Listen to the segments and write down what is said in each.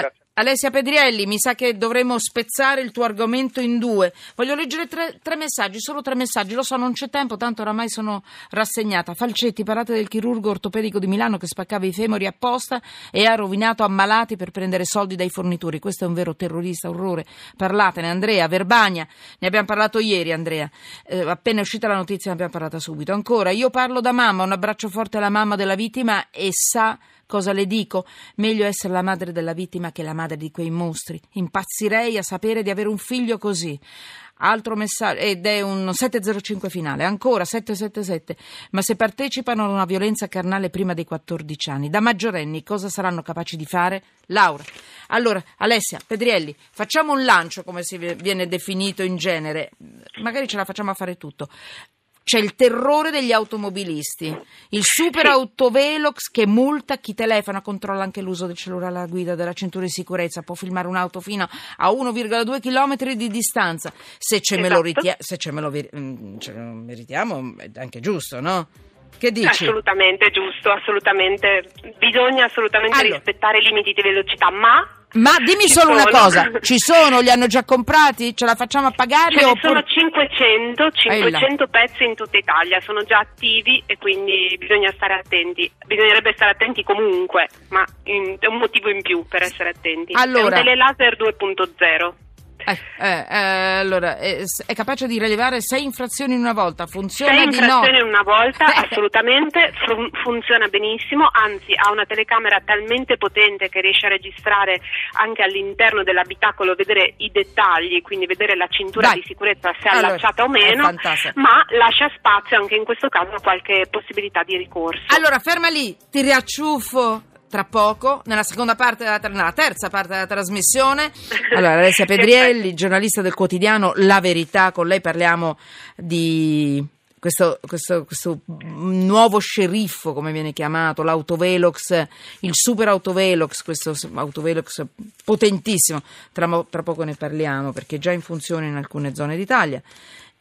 grazie. Alessia Pedrielli, mi sa che dovremmo spezzare il tuo argomento in due. Voglio leggere tre, tre, messaggi, solo tre messaggi. Lo so, non c'è tempo, tanto oramai sono rassegnata. Falcetti, parlate del chirurgo ortopedico di Milano che spaccava i femori apposta e ha rovinato ammalati per prendere soldi dai fornitori. Questo è un vero terrorista, orrore. Parlatene, Andrea, Verbania. Ne abbiamo parlato ieri, Andrea. Eh, appena è uscita la notizia ne abbiamo parlato subito. Ancora, io parlo da mamma, un abbraccio forte alla mamma della vittima e sa Cosa le dico? Meglio essere la madre della vittima che la madre di quei mostri. Impazzirei a sapere di avere un figlio così. Altro messaggio, ed è un 705 finale, ancora 777. Ma se partecipano a una violenza carnale prima dei 14 anni, da maggiorenni, cosa saranno capaci di fare? Laura. Allora, Alessia, Pedrielli, facciamo un lancio, come si viene definito in genere. Magari ce la facciamo a fare tutto c'è il terrore degli automobilisti, il super autovelox che multa chi telefona, controlla anche l'uso del cellulare alla guida, della cintura di sicurezza, può filmare un'auto fino a 1,2 km di distanza. Se ce esatto. me lo, ritia- se ce me lo, vi- mm, ce lo meritiamo è anche giusto, no? Che dici? Assolutamente giusto, assolutamente. Bisogna assolutamente allora. rispettare i limiti di velocità, ma ma dimmi ci solo sono. una cosa, ci sono? Li hanno già comprati? Ce la facciamo a pagare? Ce ne sono 500, 500 pezzi in tutta Italia, sono già attivi e quindi bisogna stare attenti. Bisognerebbe stare attenti comunque, ma è un motivo in più per essere attenti. Allora, è un telelaser 2.0. Eh, eh, eh, allora, è, è, capace di rilevare sei infrazioni in una volta, funziona sei di infrazioni in una volta, assolutamente, fun- funziona benissimo, anzi ha una telecamera talmente potente che riesce a registrare anche all'interno dell'abitacolo, vedere i dettagli, quindi vedere la cintura Dai. di sicurezza se è allora, allacciata o meno, ma lascia spazio anche in questo caso a qualche possibilità di ricorso. Allora, ferma lì, ti riacciuffo tra poco, nella seconda parte della, nella terza parte della trasmissione. Allora, Alessia Pedrielli, giornalista del quotidiano La Verità, con lei parliamo di questo, questo, questo, nuovo sceriffo, come viene chiamato, l'autovelox, il super autovelox, questo autovelox potentissimo, tra, tra poco ne parliamo perché è già in funzione in alcune zone d'Italia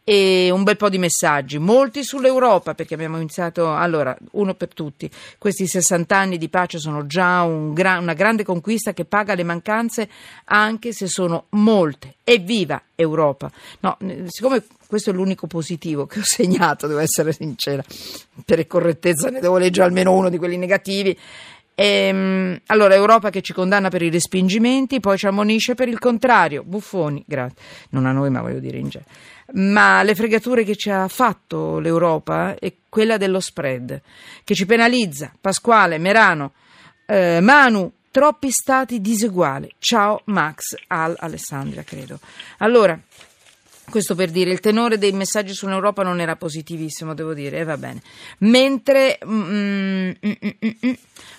e un bel po' di messaggi, molti sull'Europa perché abbiamo iniziato, allora, uno per tutti, questi 60 anni di pace sono già un gra- una grande conquista che paga le mancanze anche se sono molte. Evviva Europa! No, siccome questo è l'unico positivo che ho segnato, devo essere sincera, per correttezza ne devo leggere almeno uno di quelli negativi. Ehm, allora, Europa che ci condanna per i respingimenti, poi ci ammonisce per il contrario. Buffoni, grazie. Non a noi, ma voglio dire in genere ma le fregature che ci ha fatto l'Europa è quella dello spread, che ci penalizza. Pasquale, Merano, eh, Manu, troppi stati diseguali. Ciao Max, Al Alessandria, credo. Allora, questo per dire, il tenore dei messaggi sull'Europa non era positivissimo, devo dire, e eh, va bene. Mentre mm, mm, mm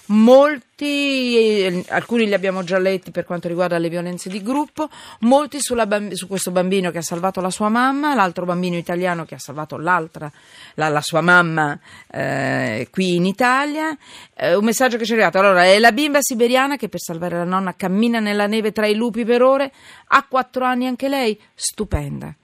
molti, eh, alcuni li abbiamo già letti per quanto riguarda le violenze di gruppo, molti bamb- su questo bambino che ha salvato la sua mamma, l'altro bambino italiano che ha salvato l'altra, la, la sua mamma eh, qui in Italia. Eh, un messaggio che ci è arrivato, allora, è la bimba siberiana che per salvare la nonna cammina nella neve tra i lupi per ore, ha quattro anni anche lei, stupenda.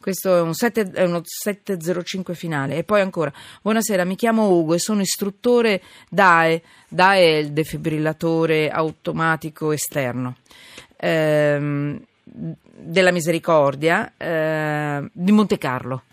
Questo è, un 7, è uno 705 finale. E poi ancora, buonasera, mi chiamo Ugo e sono istruttore DAE. DAE è il defibrillatore automatico esterno. Ehm, della Misericordia eh, di Monte Carlo.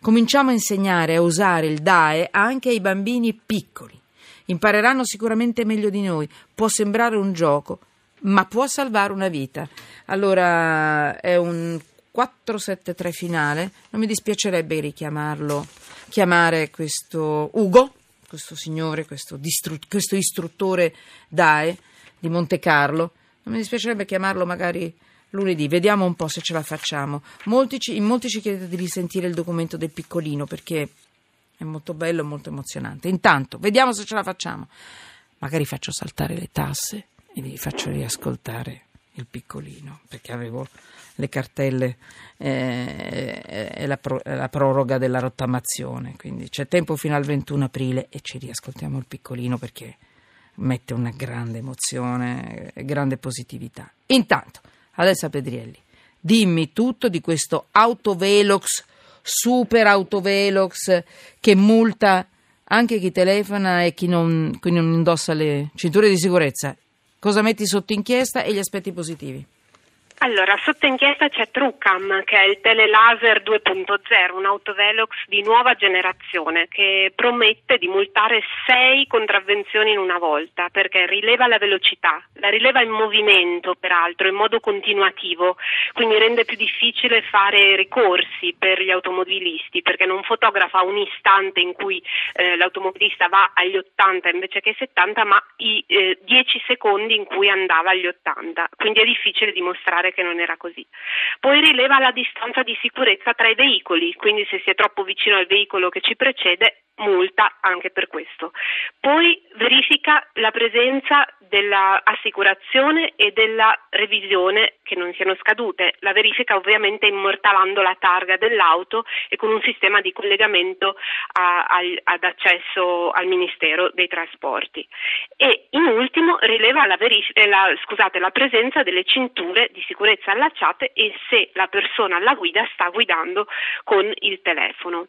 Cominciamo a insegnare a usare il DAE anche ai bambini piccoli. Impareranno sicuramente meglio di noi. Può sembrare un gioco, ma può salvare una vita. Allora è un 473 finale, non mi dispiacerebbe richiamarlo, chiamare questo Ugo, questo signore, questo, distru- questo istruttore DAE di Monte Carlo, non mi dispiacerebbe chiamarlo magari lunedì, vediamo un po' se ce la facciamo. Molti ci, in molti ci chiedete di risentire il documento del piccolino perché è molto bello e molto emozionante. Intanto, vediamo se ce la facciamo. Magari faccio saltare le tasse e vi faccio riascoltare il piccolino perché avevo le cartelle eh, e la, pro, la, proroga della rottamazione. Quindi c'è tempo fino al 21 aprile e ci riascoltiamo il piccolino perché mette una grande emozione grande positività. Intanto, Alessia Pedrielli, dimmi tutto di questo autovelox, super autovelox che multa anche chi telefona e chi non, chi non indossa le cinture di sicurezza cosa metti sotto inchiesta e gli aspetti positivi. Allora, sotto inchiesta c'è Trucam, che è il telelaser 2.0, un autovelox di nuova generazione che promette di multare sei contravvenzioni in una volta, perché rileva la velocità, la rileva in movimento, peraltro, in modo continuativo, quindi rende più difficile fare ricorsi per gli automobilisti, perché non fotografa un istante in cui eh, l'automobilista va agli 80 invece che ai 70, ma i eh, 10 secondi in cui andava agli 80, quindi è difficile dimostrare dimostrare che non era così. Poi rileva la distanza di sicurezza tra i veicoli, quindi se si è troppo vicino al veicolo che ci precede multa anche per questo. Poi verifica la presenza dell'assicurazione e della revisione che non siano scadute. La verifica ovviamente immortalando la targa dell'auto e con un sistema di collegamento a, a, ad accesso al Ministero dei Trasporti. E in ultimo rileva la, verific- eh, la, scusate, la presenza delle cinture di sicurezza allacciate e se la persona alla guida sta guidando con il telefono.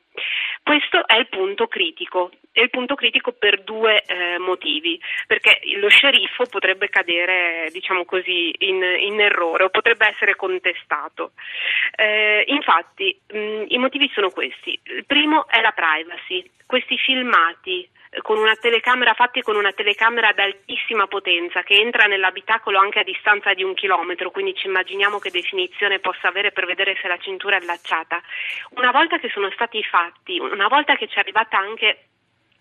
Questo è il punto critico. È il punto critico per due eh, motivi, perché lo sceriffo potrebbe cadere, diciamo così, in, in errore o potrebbe essere contestato. Eh, infatti, mh, i motivi sono questi. Il primo è la privacy. Questi filmati con una telecamera fatti con una telecamera ad altissima potenza che entra nell'abitacolo anche a distanza di un chilometro, quindi ci immaginiamo che definizione possa avere per vedere se la cintura è allacciata. Una volta che sono stati fatti, una volta che ci è arrivata anche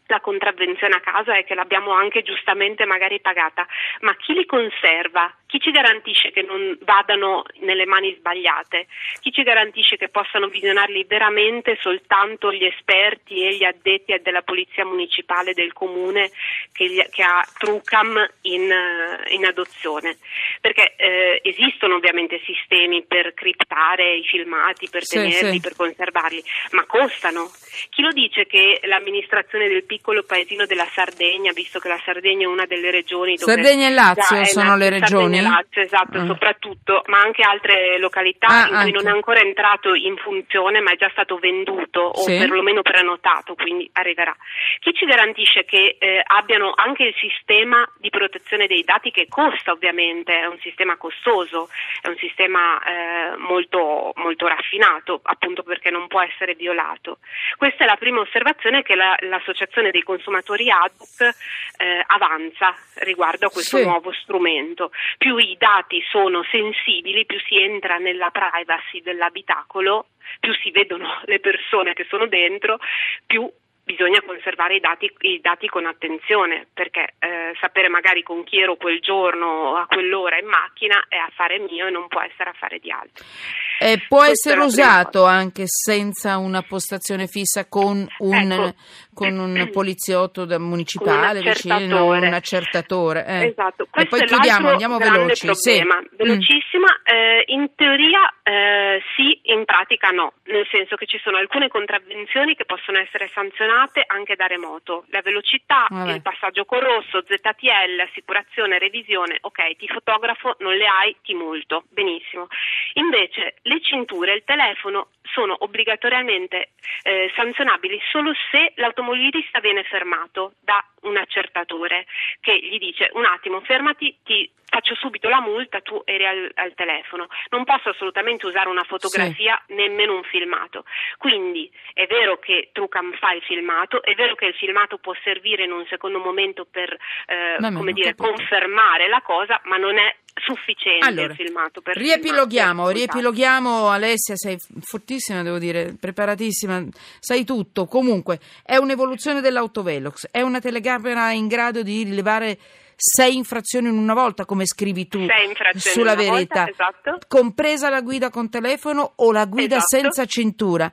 la contravvenzione a casa e che l'abbiamo anche giustamente magari pagata, ma chi li conserva? Chi ci garantisce che non vadano nelle mani sbagliate? Chi ci garantisce che possano visionarli veramente soltanto gli esperti e gli addetti della polizia municipale del comune che, gli, che ha Trucam in, eh, in adozione? Perché eh, esistono ovviamente sistemi per criptare i filmati, per tenerli, sì. per conservarli, ma costano. Chi lo dice che l'amministrazione del piccolo paesino della Sardegna, visto che la Sardegna è una delle regioni dove Sardegna e Lazio sono le regioni? Lazio, esatto, ah. soprattutto, ma anche altre località ah, in cui anche. non è ancora entrato in funzione, ma è già stato venduto sì. o perlomeno prenotato, quindi arriverà. Chi ci garantisce che eh, abbiano anche il sistema di protezione dei dati che costa ovviamente, è un sistema costoso, è un sistema eh, molto, molto raffinato, appunto perché non può essere violato. Questa è la prima osservazione che la, l'Associazione dei consumatori ADUC eh, avanza riguardo a questo sì. nuovo strumento. Più i dati sono sensibili, più si entra nella privacy dell'abitacolo, più si vedono le persone che sono dentro, più bisogna conservare i dati, i dati, con attenzione perché eh, sapere magari con chi ero quel giorno a quell'ora in macchina è affare mio e non può essere affare di altri. E può Questa essere usato anche senza una postazione fissa con un, ecco. Con un poliziotto municipale un vicino, un accertatore. Eh. Esatto. e poi chiudiamo, andiamo veloci. Sì. Velocissima, mm. eh, in teoria eh, sì, in pratica no, nel senso che ci sono alcune contravvenzioni che possono essere sanzionate anche da remoto. La velocità, Vabbè. il passaggio con rosso, ZTL, assicurazione, revisione, ok, ti fotografo, non le hai, ti multo. Benissimo. Invece le cinture, il telefono sono obbligatoriamente eh, sanzionabili solo se l'automobilista viene fermato da un accertatore che gli dice un attimo fermati, ti faccio subito la multa, tu eri al, al telefono. Non posso assolutamente usare una fotografia, sì. nemmeno un filmato. Quindi è vero che Trucam fa il filmato, è vero che il filmato può servire in un secondo momento per eh, come dire, confermare la cosa, ma non è sufficiente allora, il filmato per riepiloghiamo, riepiloghiamo Alessia sei fortissima devo dire preparatissima sai tutto comunque è un'evoluzione dell'autovelox è una telecamera in grado di rilevare sei infrazioni in una volta, come scrivi tu sulla verità, volta, esatto. compresa la guida con telefono o la guida esatto. senza cintura.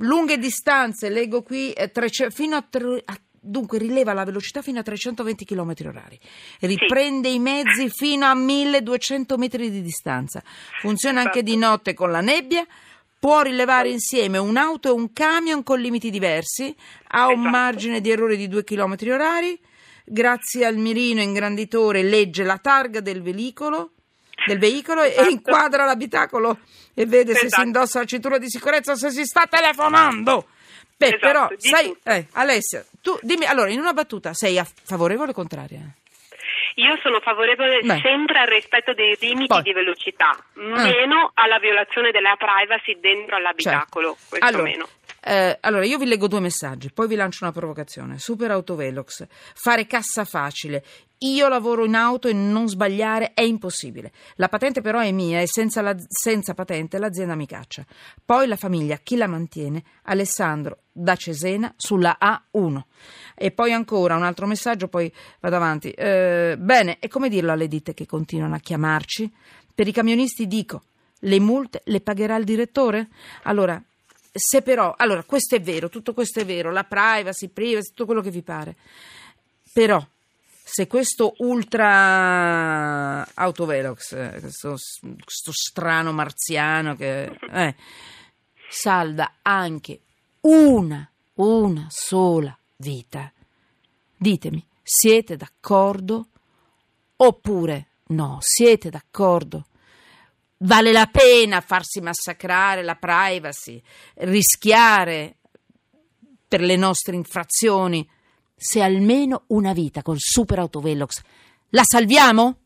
Lunghe distanze, leggo qui, eh, tre, fino a, tre, a dunque rileva la velocità fino a 320 km orari, riprende sì. i mezzi fino a 1200 metri di distanza, funziona esatto. anche di notte con la nebbia, può rilevare insieme un'auto e un camion con limiti diversi, ha esatto. un margine di errore di 2 km orari, grazie al mirino ingranditore legge la targa del veicolo, del veicolo esatto. e inquadra l'abitacolo e vede esatto. se si esatto. indossa la cintura di sicurezza o se si sta telefonando. Beh, esatto, però, sai, eh, Alessia, tu dimmi, allora, in una battuta, sei a favorevole o contraria? Io sono favorevole Beh. sempre al rispetto dei limiti Poi. di velocità, meno alla violazione della privacy dentro all'abitacolo, Certo. questo Allora, meno. Eh, allora, io vi leggo due messaggi, poi vi lancio una provocazione. Super Autovelox, fare cassa facile. Io lavoro in auto e non sbagliare è impossibile. La patente però è mia e senza, la- senza patente l'azienda mi caccia. Poi la famiglia, chi la mantiene? Alessandro da Cesena sulla A1. E poi ancora un altro messaggio, poi vado avanti. Eh, bene, e come dirlo alle ditte che continuano a chiamarci? Per i camionisti dico, le multe le pagherà il direttore? Allora, se però, allora questo è vero, tutto questo è vero, la privacy, privacy, tutto quello che vi pare. Però, se questo ultra autovelox, eh, questo, questo strano marziano che eh, salva anche una, una sola vita, ditemi, siete d'accordo oppure no? Siete d'accordo? Vale la pena farsi massacrare la privacy, rischiare per le nostre infrazioni se almeno una vita col super autovelox la salviamo?